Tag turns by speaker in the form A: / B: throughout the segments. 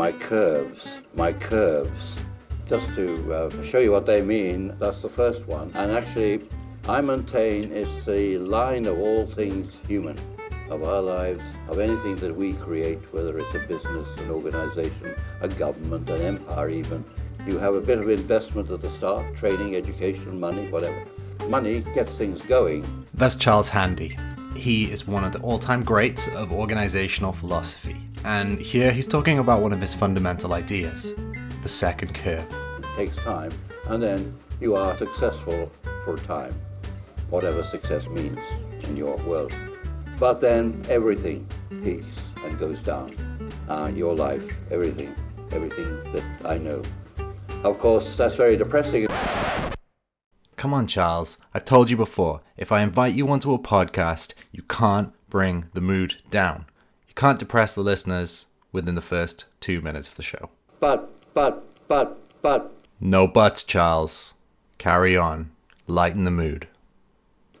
A: my curves, my curves. Just to uh, show you what they mean, that's the first one. And actually, I maintain it's the line of all things human, of our lives, of anything that we create, whether it's a business, an organization, a government, an empire even. You have a bit of investment at the start, training, education, money, whatever. Money gets things going.
B: That's Charles Handy. He is one of the all time greats of organizational philosophy. And here he's talking about one of his fundamental ideas the second curve.
A: It takes time, and then you are successful for time, whatever success means in your world. But then everything peaks and goes down. Uh, your life, everything, everything that I know. Of course, that's very depressing.
B: Come on, Charles. I've told you before, if I invite you onto a podcast, you can't bring the mood down. You can't depress the listeners within the first two minutes of the show.
A: But, but, but, but,
B: No buts, Charles. Carry on. Lighten the mood.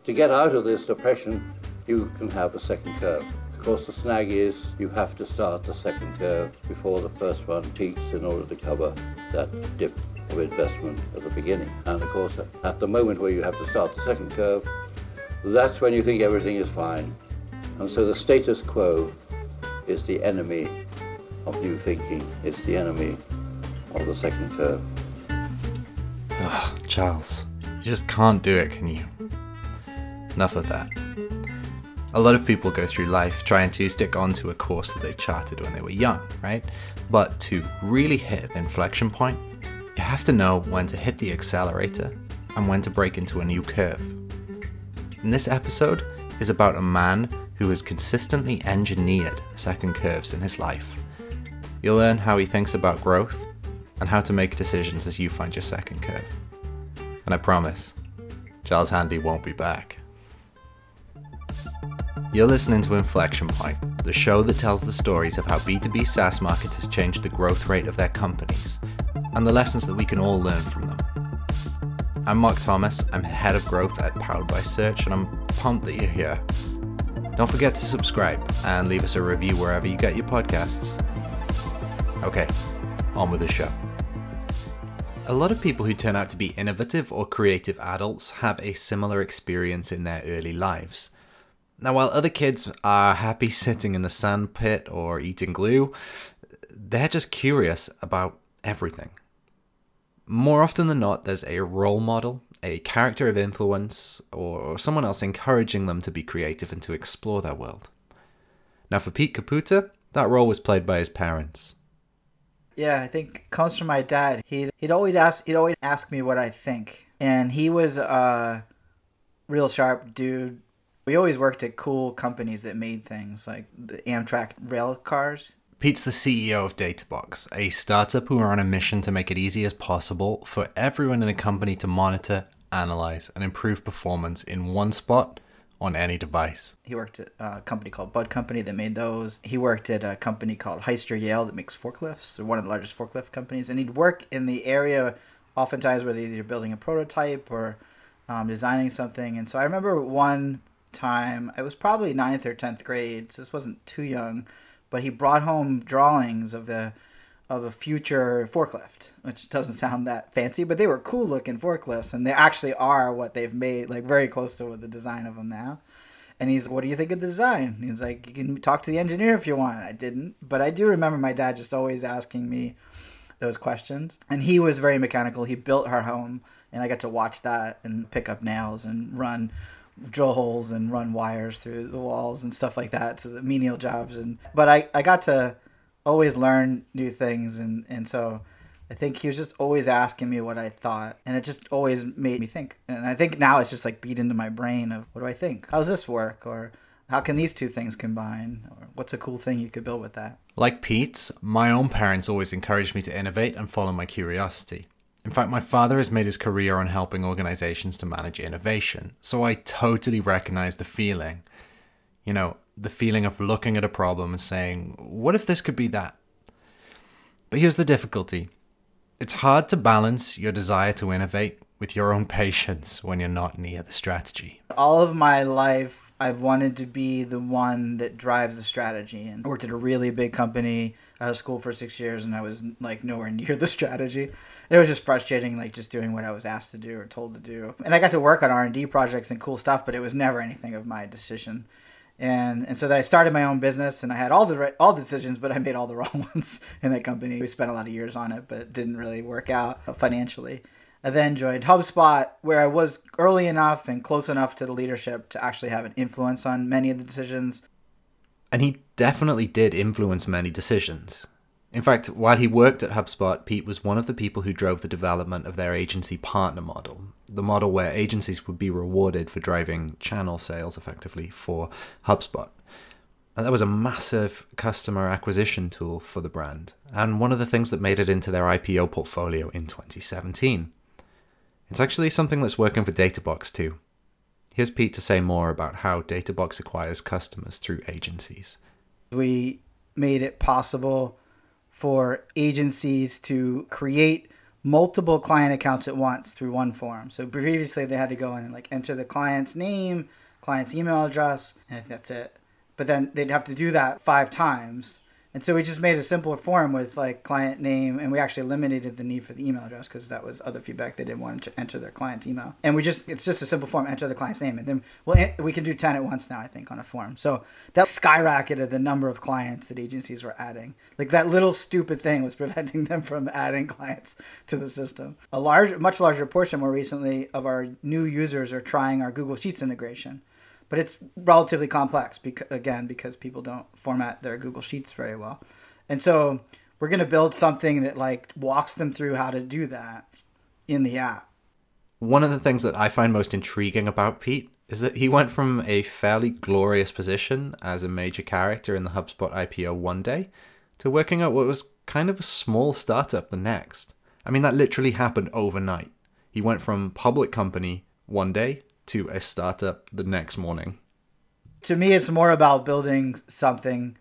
A: to get out of this depression, you can have a second curve. Of course, the snag is you have to start the second curve before the first one peaks in order to cover that dip of investment at the beginning. And of course, at the moment where you have to start the second curve, that's when you think everything is fine. And so the status quo is the enemy of new thinking. It's the enemy of the second curve.
B: Ugh, Charles, you just can't do it, can you? Enough of that. A lot of people go through life trying to stick onto a course that they charted when they were young, right? But to really hit an inflection point, you have to know when to hit the accelerator and when to break into a new curve. And this episode is about a man who has consistently engineered second curves in his life. You'll learn how he thinks about growth and how to make decisions as you find your second curve. And I promise, Charles Handy won't be back. You're listening to Inflection Point, the show that tells the stories of how B2B SaaS marketers changed the growth rate of their companies and the lessons that we can all learn from them. I'm Marc Thomas, I'm head of growth at Powered by Search, and I'm pumped that you're here. Don't forget to subscribe and leave us a review wherever you get your podcasts. Okay, on with the show. A lot of people who turn out to be innovative or creative adults have a similar experience in their early lives. Now, while other kids are happy sitting in the sandpit or eating glue, they're just curious about everything. More often than not, there's a role model, a character of influence, or someone else encouraging them to be creative and to explore their world. Now, for Pete Caputa, that role was played by his parents.
C: Yeah, I think comes from my dad. He'd he'd always ask he'd always ask me what I think, and he was a real sharp dude. We always worked at cool companies that made things like the Amtrak rail cars.
B: Pete's the CEO of Databox, a startup who are on a mission to make it easy as possible for everyone in a company to monitor, analyze, and improve performance in one spot on any device.
C: He worked at a company called Budd Company that made those. He worked at a company called Hyster Yale that makes forklifts. One of the largest forklift companies, and he'd work in the area oftentimes where they're building a prototype or um, designing something. And so I remember one time, it was probably ninth or tenth grade, so this wasn't too young, but he brought home drawings of the of a future forklift, which doesn't sound that fancy, but they were cool looking forklifts, and they actually are what they've made, like very close to the design of them now. And he's, what do you think of the design? And he's like, you can talk to the engineer if you want. I didn't, but I do remember my dad just always asking me those questions. And he was very mechanical. He built our home, and I got to watch that and pick up nails and run drill holes and run wires through the walls and stuff like that. So the menial jobs. And but I, I got to always learn new things, and and so I think he was just always asking me what I thought, and it just always made me think. And I think now it's just like beat into my brain of what do I think? How's this work? Or how can these two things combine? Or what's a cool thing you could build with that?
B: Like Pete's, my own parents always encouraged me to innovate and follow my curiosity. In fact, my father has made his career on helping organizations to manage innovation, so I totally recognize the feeling. You know, the feeling of looking at a problem and saying, what if this could be that? But here's the difficulty it's hard to balance your desire to innovate with your own patience when you're not near the strategy.
C: All of my life, I've wanted to be the one that drives the strategy. And I worked at a really big company out of school for six years, and I was like nowhere near the strategy. It was just frustrating, like just doing what I was asked to do or told to do. And I got to work on R and D projects and cool stuff, but it was never anything of my decision. And and so that I started my own business, and I had all the right, all the decisions, but I made all the wrong ones in that company. We spent a lot of years on it, but it didn't really work out financially. I then joined HubSpot, where I was early enough and close enough to the leadership to actually have an influence on many of the decisions.
B: And he definitely did influence many decisions. In fact, while he worked at HubSpot, Pete was one of the people who drove the development of their agency partner model, the model where agencies would be rewarded for driving channel sales effectively for HubSpot. And that was a massive customer acquisition tool for the brand, and one of the things that made it into their IPO portfolio in 2017. It's actually something that's working for Databox too. Here's Pete to say more about how Databox acquires customers through agencies.
C: We made it possible for agencies to create multiple client accounts at once through one form. So previously they had to go in and like enter the client's name, client's email address, and that's it. But then they'd have to do that five times and so we just made a simpler form with like client name, and we actually eliminated the need for the email address because that was other feedback they didn't want to enter their client's email. And we just it's just a simple form, enter the client's name, and then we can do ten at once now I think on a form. So that skyrocketed the number of clients that agencies were adding. Like that little stupid thing was preventing them from adding clients to the system. A large, much larger portion more recently of our new users are trying our Google Sheets integration but it's relatively complex because again because people don't format their Google Sheets very well, and so we're going to build something that like walks them through how to do that in the app.
B: One of the things that I find most intriguing about Pete is that he went from a fairly glorious position as a major character in the HubSpot IPO one day to working at what was kind of a small startup the next. I mean, that literally happened overnight. He went from public company one day to a startup the next morning?
C: To me, it's more about building something.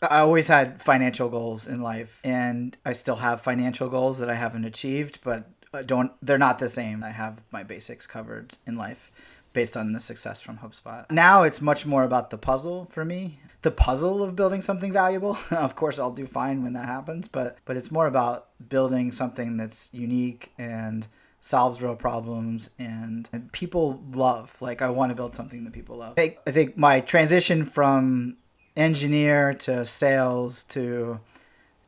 C: I always had financial goals in life, and I still have financial goals that I haven't achieved, but don't. They're not the same. I have my basics covered in life based on the success from HubSpot. Now it's much more about the puzzle for me. The puzzle of building something valuable. of course, I'll do fine when that happens, but but it's more about building something that's unique and solves real problems and, and people love. Like I want to build something that people love. I think, my transition from engineer to sales to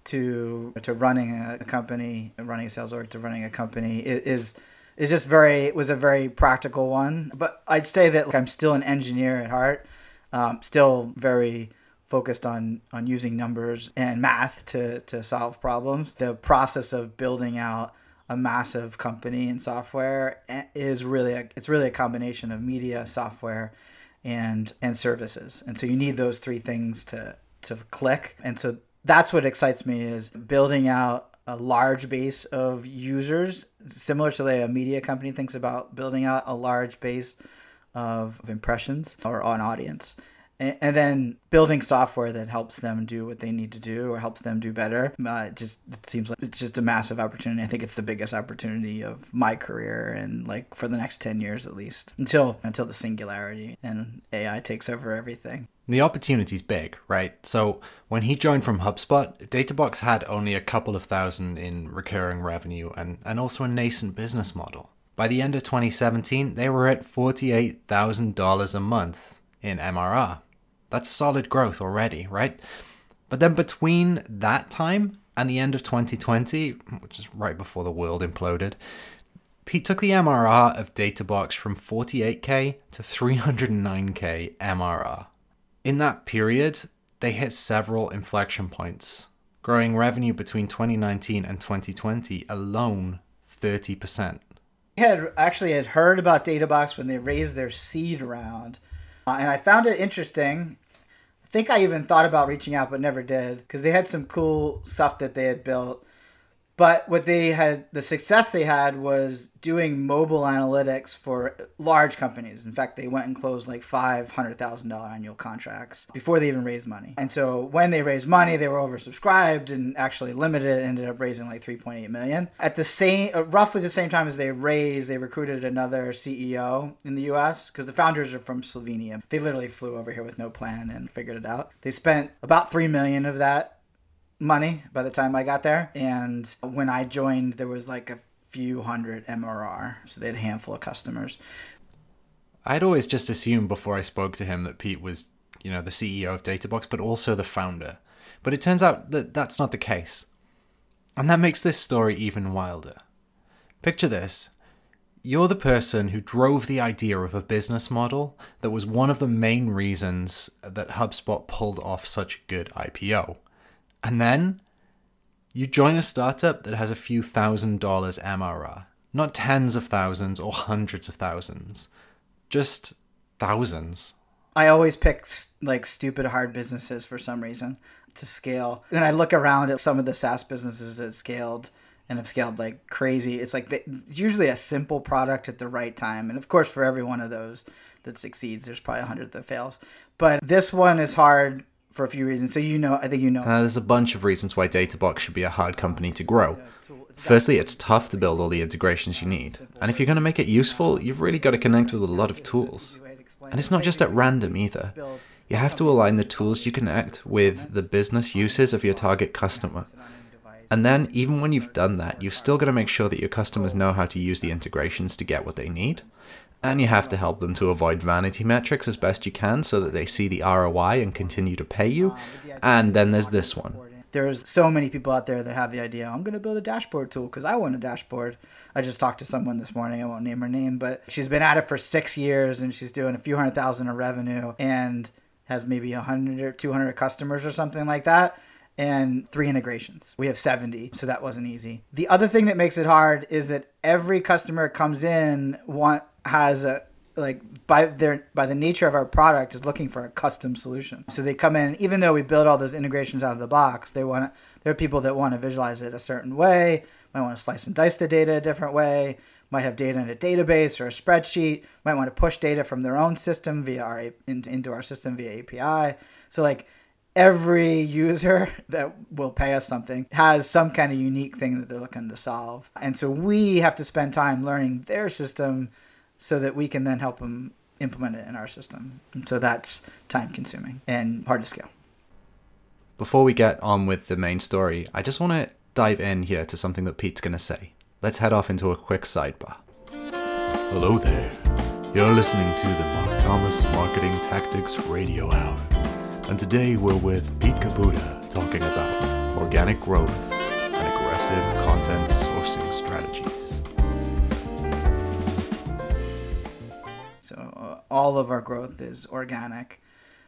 C: to to running a company, running a sales org to running a company is is just very it was a very practical one. But I'd say that like, I'm still an engineer at heart, um, still very focused on on using numbers and math to to solve problems. The process of building out a massive company in software is really a, it's really a combination of media, software, and and services. And so you need those three things to to click. And so that's what excites me is building out a large base of users, similar to the way a media company thinks about building out a large base of impressions or an audience and then building software that helps them do what they need to do or helps them do better. Uh, it just it seems like it's just a massive opportunity. I think it's the biggest opportunity of my career and like for the next 10 years at least until until the singularity and ai takes over everything.
B: The opportunity's big right? So when he joined from hubspot databox had only a couple of thousand in recurring revenue and and also a nascent business model. By the end of 2017 they were at $48000 a month in mrr that's solid growth already, right? But then between that time and the end of 2020, which is right before the world imploded, Pete took the MRR of Databox from 48k to 309k MRR. In that period, they hit several inflection points, growing revenue between 2019 and 2020 alone 30%.
C: I had actually had heard about Databox when they raised their seed round uh, and I found it interesting. I think I even thought about reaching out, but never did because they had some cool stuff that they had built. But what they had, the success they had was doing mobile analytics for large companies. In fact, they went and closed like $500,000 annual contracts before they even raised money. And so when they raised money, they were oversubscribed and actually limited, ended up raising like 3.8 million. At the same, uh, roughly the same time as they raised, they recruited another CEO in the US because the founders are from Slovenia. They literally flew over here with no plan and figured it out. They spent about 3 million of that money by the time I got there. And when I joined, there was like a few hundred MRR. So they had a handful of customers.
B: I'd always just assumed before I spoke to him that Pete was, you know, the CEO of Databox, but also the founder. But it turns out that that's not the case. And that makes this story even wilder. Picture this. You're the person who drove the idea of a business model that was one of the main reasons that HubSpot pulled off such a good IPO. And then you join a startup that has a few thousand dollars MRR. Not tens of thousands or hundreds of thousands, just thousands.
C: I always pick like stupid hard businesses for some reason to scale. And I look around at some of the SaaS businesses that scaled and have scaled like crazy. It's like they, it's usually a simple product at the right time. And of course, for every one of those that succeeds, there's probably a hundred that fails. But this one is hard for a few reasons. So you know, I think you know.
B: Uh, there's a bunch of reasons why Databox should be a hard company to grow. Firstly, it's tough to build all the integrations you need. And if you're going to make it useful, you've really got to connect with a lot of tools. And it's not just at random either. You have to align the tools you connect with the business uses of your target customer. And then, even when you've done that, you've still got to make sure that your customers know how to use the integrations to get what they need. And you have to help them to avoid vanity metrics as best you can so that they see the ROI and continue to pay you. Uh, and then there's this one.
C: There's so many people out there that have the idea, I'm going to build a dashboard tool because I want a dashboard. I just talked to someone this morning, I won't name her name, but she's been at it for six years and she's doing a few hundred thousand of revenue and has maybe 100 or 200 customers or something like that and three integrations. We have 70, so that wasn't easy. The other thing that makes it hard is that every customer comes in want has a like by their by the nature of our product is looking for a custom solution. So they come in even though we build all those integrations out of the box, they want there are people that want to visualize it a certain way, might want to slice and dice the data a different way, might have data in a database or a spreadsheet, might want to push data from their own system via our into our system via API. So like every user that will pay us something has some kind of unique thing that they're looking to solve. And so we have to spend time learning their system so that we can then help them implement it in our system. And so that's time consuming and hard to scale.
B: Before we get on with the main story, I just want to dive in here to something that Pete's going to say. Let's head off into a quick sidebar. Hello there. You're listening to the Marc Thomas Marketing Tactics Radio Hour. And today we're with Pete Caputa talking about organic growth and aggressive content sourcing strategies.
C: All of our growth is organic.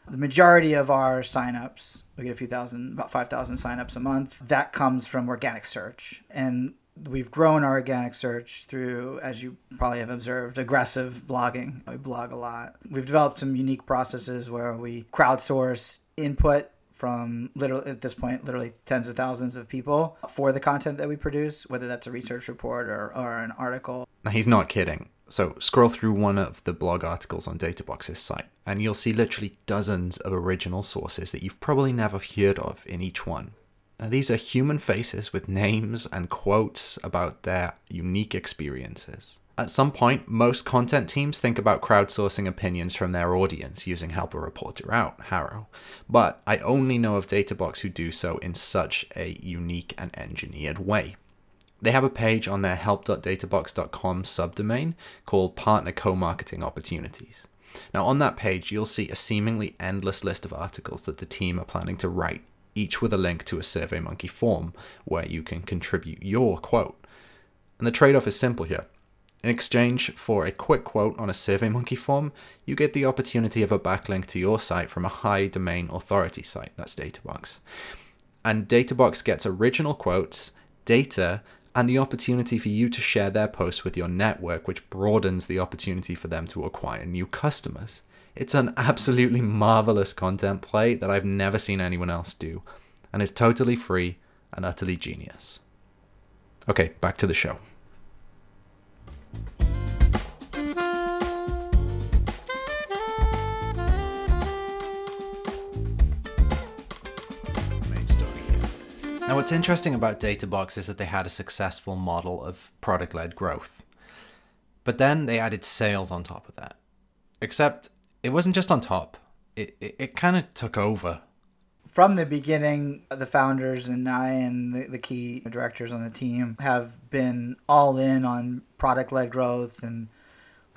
C: The majority of our signups, we get a few thousand, about 5,000 signups a month. That comes from organic search. And we've grown our organic search through, as you probably have observed, aggressive blogging. We blog a lot. We've developed some unique processes where we crowdsource input from literally at this point literally tens of thousands of people for the content that we produce whether that's a research report or, or an article
B: he's not kidding so scroll through one of the blog articles on Databox's site, and you'll see literally dozens of original sources that you've probably never heard of in each one. Now, these are human faces with names and quotes about their unique experiences. At some point, most content teams think about crowdsourcing opinions from their audience using Help a Reporter Out, HARO. But I only know of Databox who do so in such a unique and engineered way. They have a page on their help.databox.com subdomain called Partner Co Marketing Opportunities. Now, on that page, you'll see a seemingly endless list of articles that the team are planning to write, each with a link to a SurveyMonkey form where you can contribute your quote. And the trade off is simple here. In exchange for a quick quote on a SurveyMonkey form, you get the opportunity of a backlink to your site from a high domain authority site, that's Databox. And Databox gets original quotes, data, and the opportunity for you to share their posts with your network, which broadens the opportunity for them to acquire new customers. It's an absolutely marvelous content play that I've never seen anyone else do, and it's totally free and utterly genius. Okay, back to the show. What's interesting about Databox is that they had a successful model of product led growth. But then they added sales on top of that. Except it wasn't just on top, it, it, it kind of took over.
C: From the beginning, the founders and I and the, the key directors on the team have been all in on product led growth and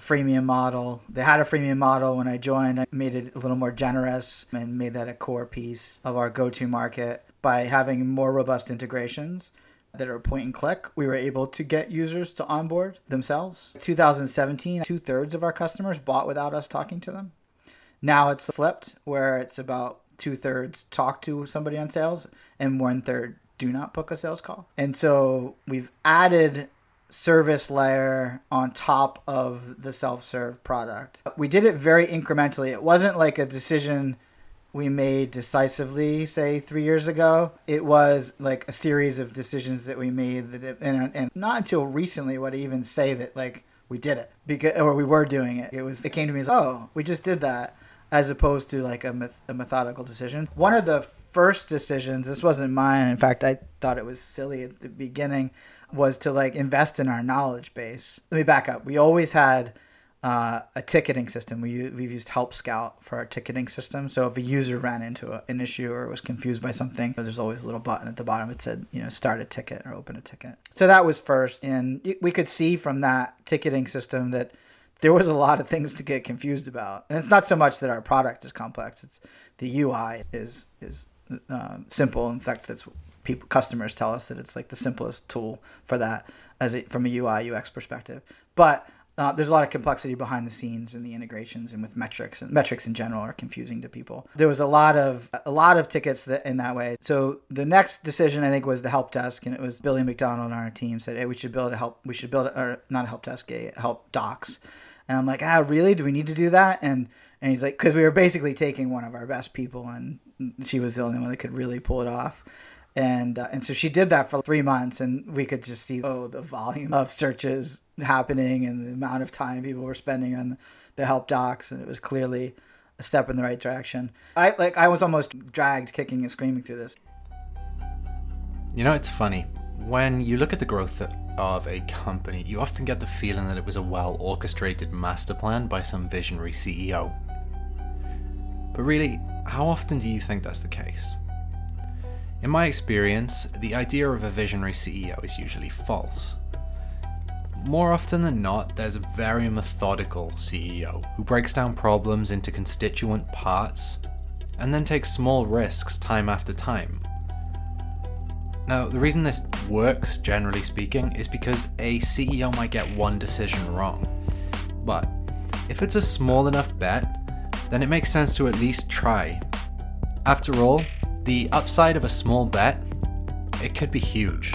C: freemium model. They had a freemium model when I joined. I made it a little more generous and made that a core piece of our go to market by having more robust integrations that are point and click. We were able to get users to onboard themselves. 2017, two thirds of our customers bought without us talking to them. Now it's flipped where it's about two thirds talk to somebody on sales and one third do not book a sales call. And so we've added service layer on top of the self-serve product. We did it very incrementally. It wasn't like a decision we made decisively say 3 years ago. It was like a series of decisions that we made that it, and, and not until recently would I even say that like we did it because or we were doing it. It was it came to me as oh, we just did that as opposed to like a, meth- a methodical decision. One of the first decisions, this wasn't mine. In fact, I thought it was silly at the beginning was to like invest in our knowledge base. Let me back up. We always had uh, a ticketing system. We we've used Help Scout for our ticketing system. So if a user ran into a, an issue or was confused by something, there's always a little button at the bottom that said you know start a ticket or open a ticket. So that was first, and we could see from that ticketing system that there was a lot of things to get confused about. And it's not so much that our product is complex; it's the UI is is uh, simple. In fact, that's people customers tell us that it's like the simplest tool for that as from a UI UX perspective. But uh, there's a lot of complexity behind the scenes in the integrations and with metrics and metrics in general are confusing to people. There was a lot of a lot of tickets that in that way. So the next decision I think was the help desk, and it was Billy McDonald on our team said, "Hey, we should build a help. We should build a, or not a help desk, a help docs." And I'm like, "Ah, really? Do we need to do that?" And and he's like, "Because we were basically taking one of our best people, and she was the only one that could really pull it off." And uh, and so she did that for three months and we could just see oh the volume of searches happening and the amount of time people were spending on the help docs and it was clearly a step in the right direction i like i was almost dragged kicking and screaming through this
B: You know, it's funny. When you look at the growth of a company, you often get the feeling that it was a well orchestrated master plan by some visionary CEO. But really, how often do you think that's the case? In my experience, the idea of a visionary CEO is usually false. More often than not, there's a very methodical CEO who breaks down problems into constituent parts and then takes small risks time after time. Now, the reason this works, generally speaking, is because a CEO might get one decision wrong. But if it's a small enough bet, then it makes sense to at least try. After all, the upside of a small bet, it could be huge.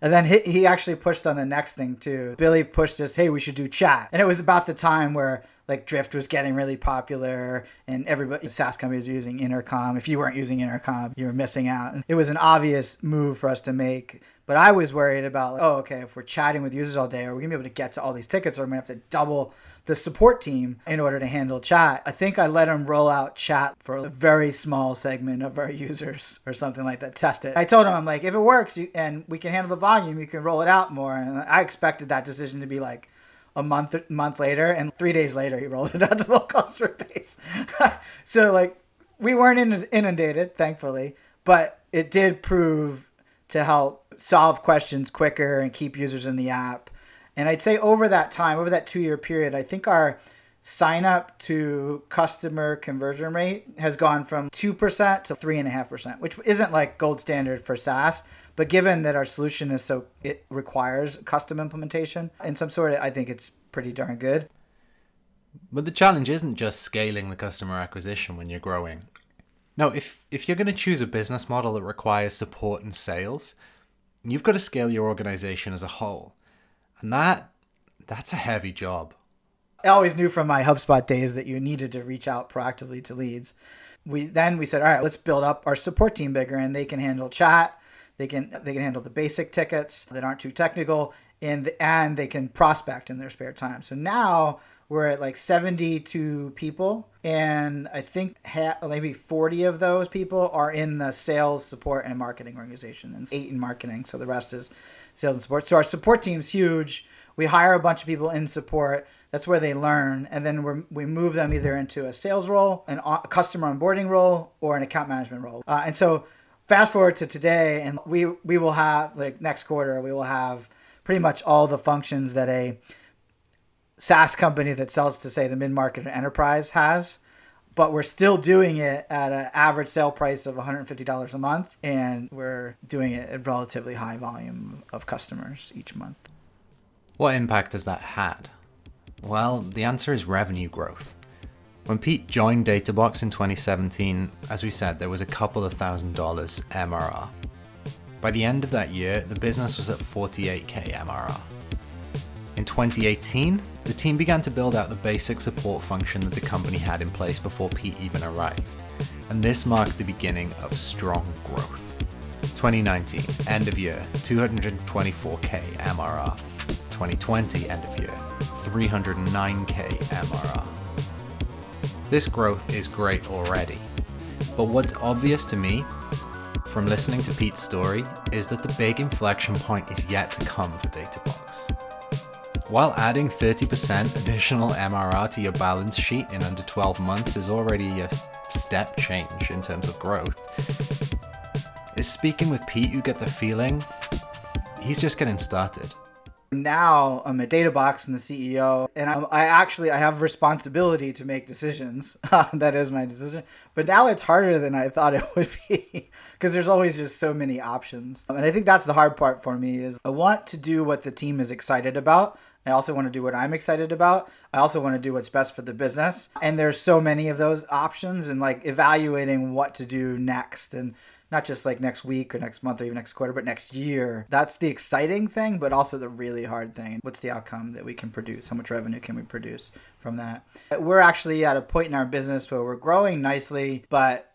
C: And then he, he actually pushed on the next thing too. Billy pushed us, hey, we should do chat. And it was about the time where like Drift was getting really popular and everybody, SaaS were using Intercom. If you weren't using Intercom, you were missing out. It was an obvious move for us to make. But I was worried about, like, oh, okay, if we're chatting with users all day, are we to be able to get to all these tickets or am I to have to double the support team in order to handle chat. I think I let them roll out chat for a very small segment of our users or something like that. Test it. I told them, I'm like, if it works you, and we can handle the volume, you can roll it out more. And I expected that decision to be like a month month later, and three days later, he rolled it out to the customer base. so like, we weren't inundated, thankfully, but it did prove to help solve questions quicker and keep users in the app and I'd say over that time, over that two year period, I think our sign up to customer conversion rate has gone from 2% to 3.5%, which isn't like gold standard for SaaS. But given that our solution is so, it requires custom implementation in some sort, I think it's pretty darn good.
B: But the challenge isn't just scaling the customer acquisition when you're growing. No, if, if you're going to choose a business model that requires support and sales, you've got to scale your organization as a whole. And that that's a heavy job.
C: I always knew from my HubSpot days that you needed to reach out proactively to leads. We then we said, all right, let's build up our support team bigger, and they can handle chat, They can they can handle the basic tickets that aren't too technical, and and they can prospect in their spare time. So now we're at like 72 people and i think ha- maybe 40 of those people are in the sales support and marketing organization and eight in marketing so the rest is sales and support so our support team's huge we hire a bunch of people in support. That's where they learn. And then we we move them either into a sales role an a customer onboarding role or an account management role. Uh, and so fast forward to today and we we will have like next quarter we will have pretty much all the functions that a SaaS company that sells to say the mid market or enterprise has, but we're still doing it at an average sale price of $150 a month, and we're doing it at relatively high volume of customers each month.
B: What impact has that had? Well, the answer is revenue growth. When Pete joined Databox in 2017, as we said, there was a couple of thousand dollars MRR. By the end of that year, the business was at 48k MRR. In 2018, the team began to build out the basic support function that the company had in place before Pete even arrived, and this marked the beginning of strong growth. 2019, end of year, 224k MRR. 2020, end of year, 309k MRR. This growth is great already, but what's obvious to me from listening to Pete's story is that the big inflection point is yet to come for Databox. While adding 30% additional MRR to your balance sheet in under 12 months is already a step change in terms of growth, is speaking with Pete you get the feeling he's just getting started.
C: Now I'm a Databox and the CEO, and I'm, I actually I have responsibility to make decisions. that is my decision. But now it's harder than I thought it would be because there's always just so many options. And I think that's the hard part for me is I want to do what the team is excited about, I also want to do what I'm excited about. I also want to do what's best for the business. And there's so many of those options and like evaluating what to do next and not just like next week or next month or even next quarter, but next year. That's the exciting thing, but also the really hard thing. What's the outcome that we can produce? How much revenue can we produce from that? We're actually at a point in our business where we're growing nicely, but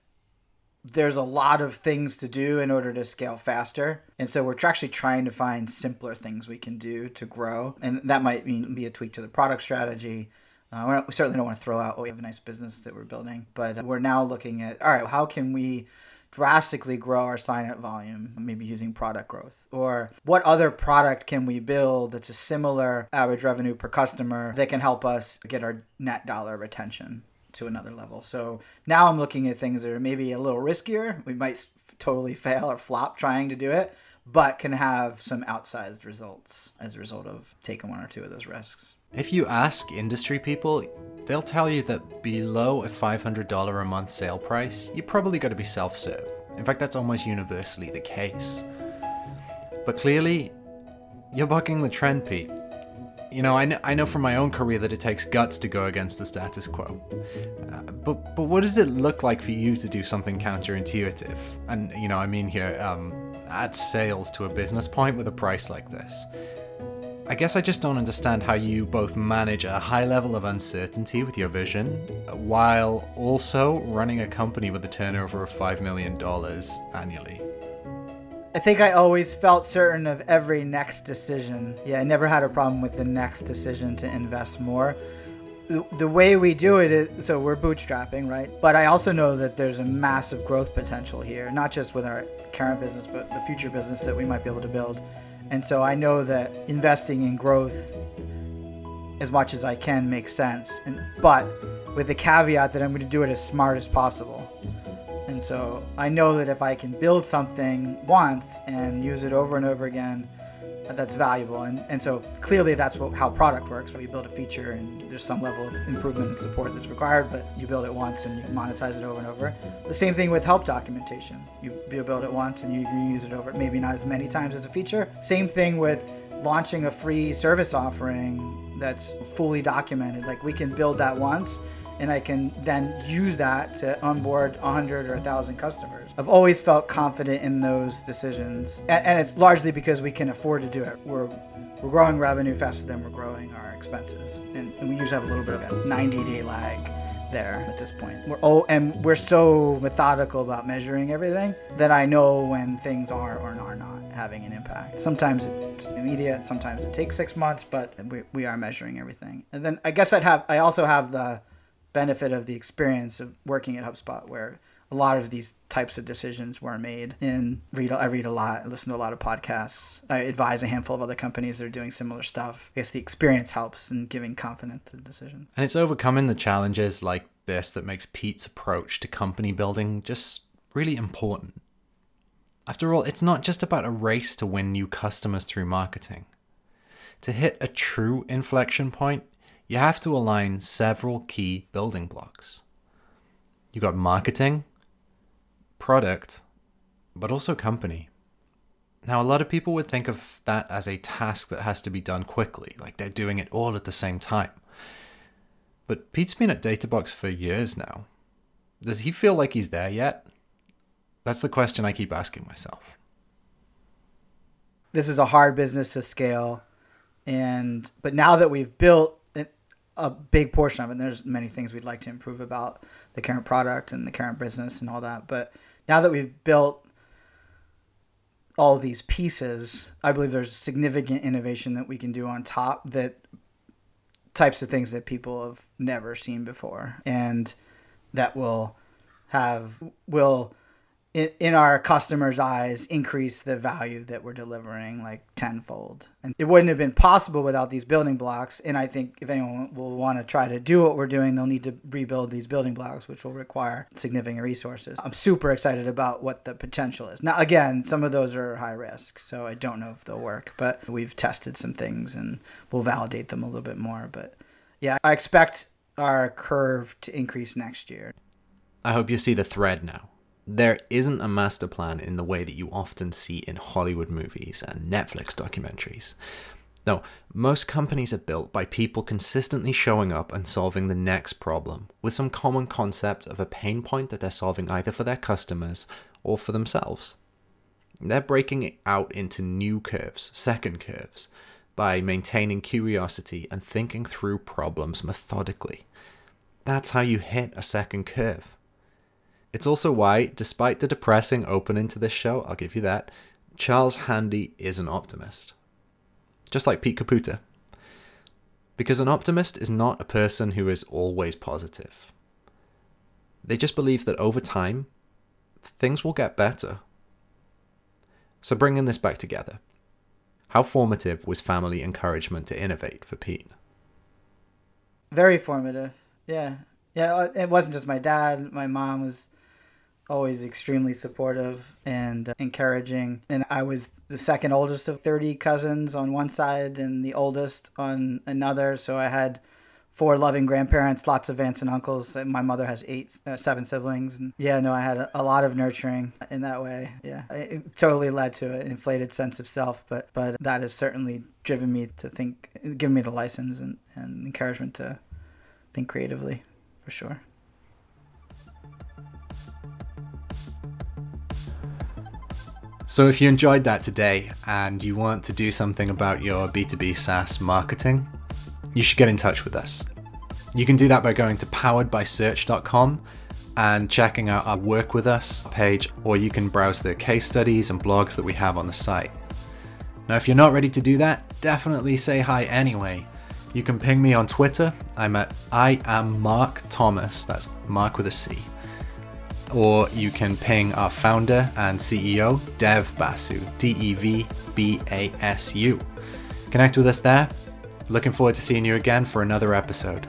C: there's a lot of things to do in order to scale faster. And so we're actually trying to find simpler things we can do to grow. And that might mean be a tweak to the product strategy. Uh, we certainly don't want to throw out, oh, we have a nice business that we're building. But we're now looking at, all right, how can we drastically grow our sign up volume, maybe using product growth? Or what other product can we build that's a similar average revenue per customer that can help us get our net dollar retention? to another level. So now I'm looking at things that are maybe a little riskier. We might totally fail or flop trying to do it, but can have some outsized results as a result of taking one or two of those risks.
B: If you ask industry people, they'll tell you that below a $500 a month sale price, you probably got to be self serve. In fact, that's almost universally the case. But clearly, you're bucking the trend, Pete. You know, I know, I know from my own career that it takes guts to go against the status quo. Uh, but but what does it look like for you to do something counterintuitive? And you know, I mean here, um, add sales to a business point with a price like this. I guess I just don't understand how you both manage a high level of uncertainty with your vision uh, while also running a company with a turnover of $5 million annually.
C: I think I always felt certain of every next decision. Yeah, I never had a problem with the next decision to invest more. The, way we do it is so we're bootstrapping, right? But I also know that there's a massive growth potential here, not just with our current business, but the future business that we might be able to build. And so I know that investing in growth as much as I can makes sense. And but with the caveat that I'm going to do it as smart as possible. And so I know that if I can build something once and use it over and over again, that's valuable. And, and so clearly that's what, how product works. Right? You build a feature and there's some level of improvement and support that's required, but you build it once and you monetize it over and over. The same thing with help documentation. You, you build it once and you, you use it over, maybe not as many times as a feature. Same thing with launching a free service offering that's fully documented. Like we can build that once and I can then use that to onboard 100 or 1,000 customers. I've always felt confident in those decisions, and, it's largely because we can afford to do it. We're we're growing revenue faster than we're growing our expenses, and, and we usually have a little bit of a 90 day lag there at this point. We're oh, and we're so methodical about measuring everything that I know when things are or are not having an impact. Sometimes it's immediate, sometimes it takes six months, but we, we are measuring everything. And then I guess I'd have I also have the benefit of the experience of working at HubSpot where a lot of these types of decisions were made and read I read a lot, I listen to a lot of podcasts. I advise a handful of other companies that are doing similar stuff. I guess the experience helps in giving confidence to the decision.
B: And it's overcoming the challenges like this that makes Pete's approach to company building just really important. After all, it's not just about a race to win new customers through marketing. To hit a true inflection point, you have to align several key building blocks. You've got marketing, product, but also company. Now, a lot of people would think of that as a task that has to be done quickly, like they're doing it all at the same time. But Pete's been at Databox for years now. Does he feel like he's there yet? That's the question I keep asking myself.
C: This is a hard business to scale, and but now that we've built a big portion of it, and there's many things we'd like to improve about the current product and the current business and all that, but now that we've built all these pieces, I believe there's significant innovation that we can do on top that types of things that people have never seen before and that will have will in, in our customers' eyes increase the value that we're delivering like tenfold. And it wouldn't have been possible without these building blocks. And I think if anyone will want to try to do what we're doing, they'll need to rebuild these building blocks, which will require significant resources. I'm super excited about what the potential is. Now, again, some of those are high risk, so I don't know if they'll work, but we've tested some things and we'll validate them a little bit more. But yeah, I expect our curve to increase next year.
B: I hope you see the thread now there isn't a master plan in the way that you often see in Hollywood movies and Netflix documentaries. No, most companies are built by people consistently showing up and solving the next problem with some common concept of a pain point that they're solving either for their customers or for themselves. They're breaking it out into new curves, second curves, by maintaining curiosity and thinking through problems methodically. That's how you hit a second curve. It's also why, despite the depressing opening to this show, I'll give you that, Charles Handy is an optimist. Just like Pete Caputa. Because an optimist is not a person who is always positive. They just believe that over time, things will get better. So, bringing this back together, how formative was family encouragement to innovate for Pete?
C: Very formative. Yeah. Yeah, it wasn't just my dad. My mom was always extremely supportive and uh, encouraging. And I was the second oldest of 30 cousins on one side and the oldest on another. So I had four loving grandparents, lots of aunts and uncles. My mother has eight, uh, seven siblings. And yeah, no, I had a, a, lot of nurturing in that way. Yeah, it totally led to an inflated sense of self, but but that has certainly driven me to think, given me the license and, and encouragement to think creatively, for sure.
B: So, if you enjoyed that today and you want to do something about your B2B SaaS marketing, you should get in touch with us. You can do that by going to poweredbysearch.com and checking out our Work With Us page, or you can browse the case studies and blogs that we have on the site. Now, if you're not ready to do that, definitely say hi anyway. You can ping me on Twitter. I'm at I am Marc Thomas. That's Marc with a C or you can ping our founder and CEO, Dev Basu, D E V B A S U. Connect with us there. Looking forward to seeing you again for another episode.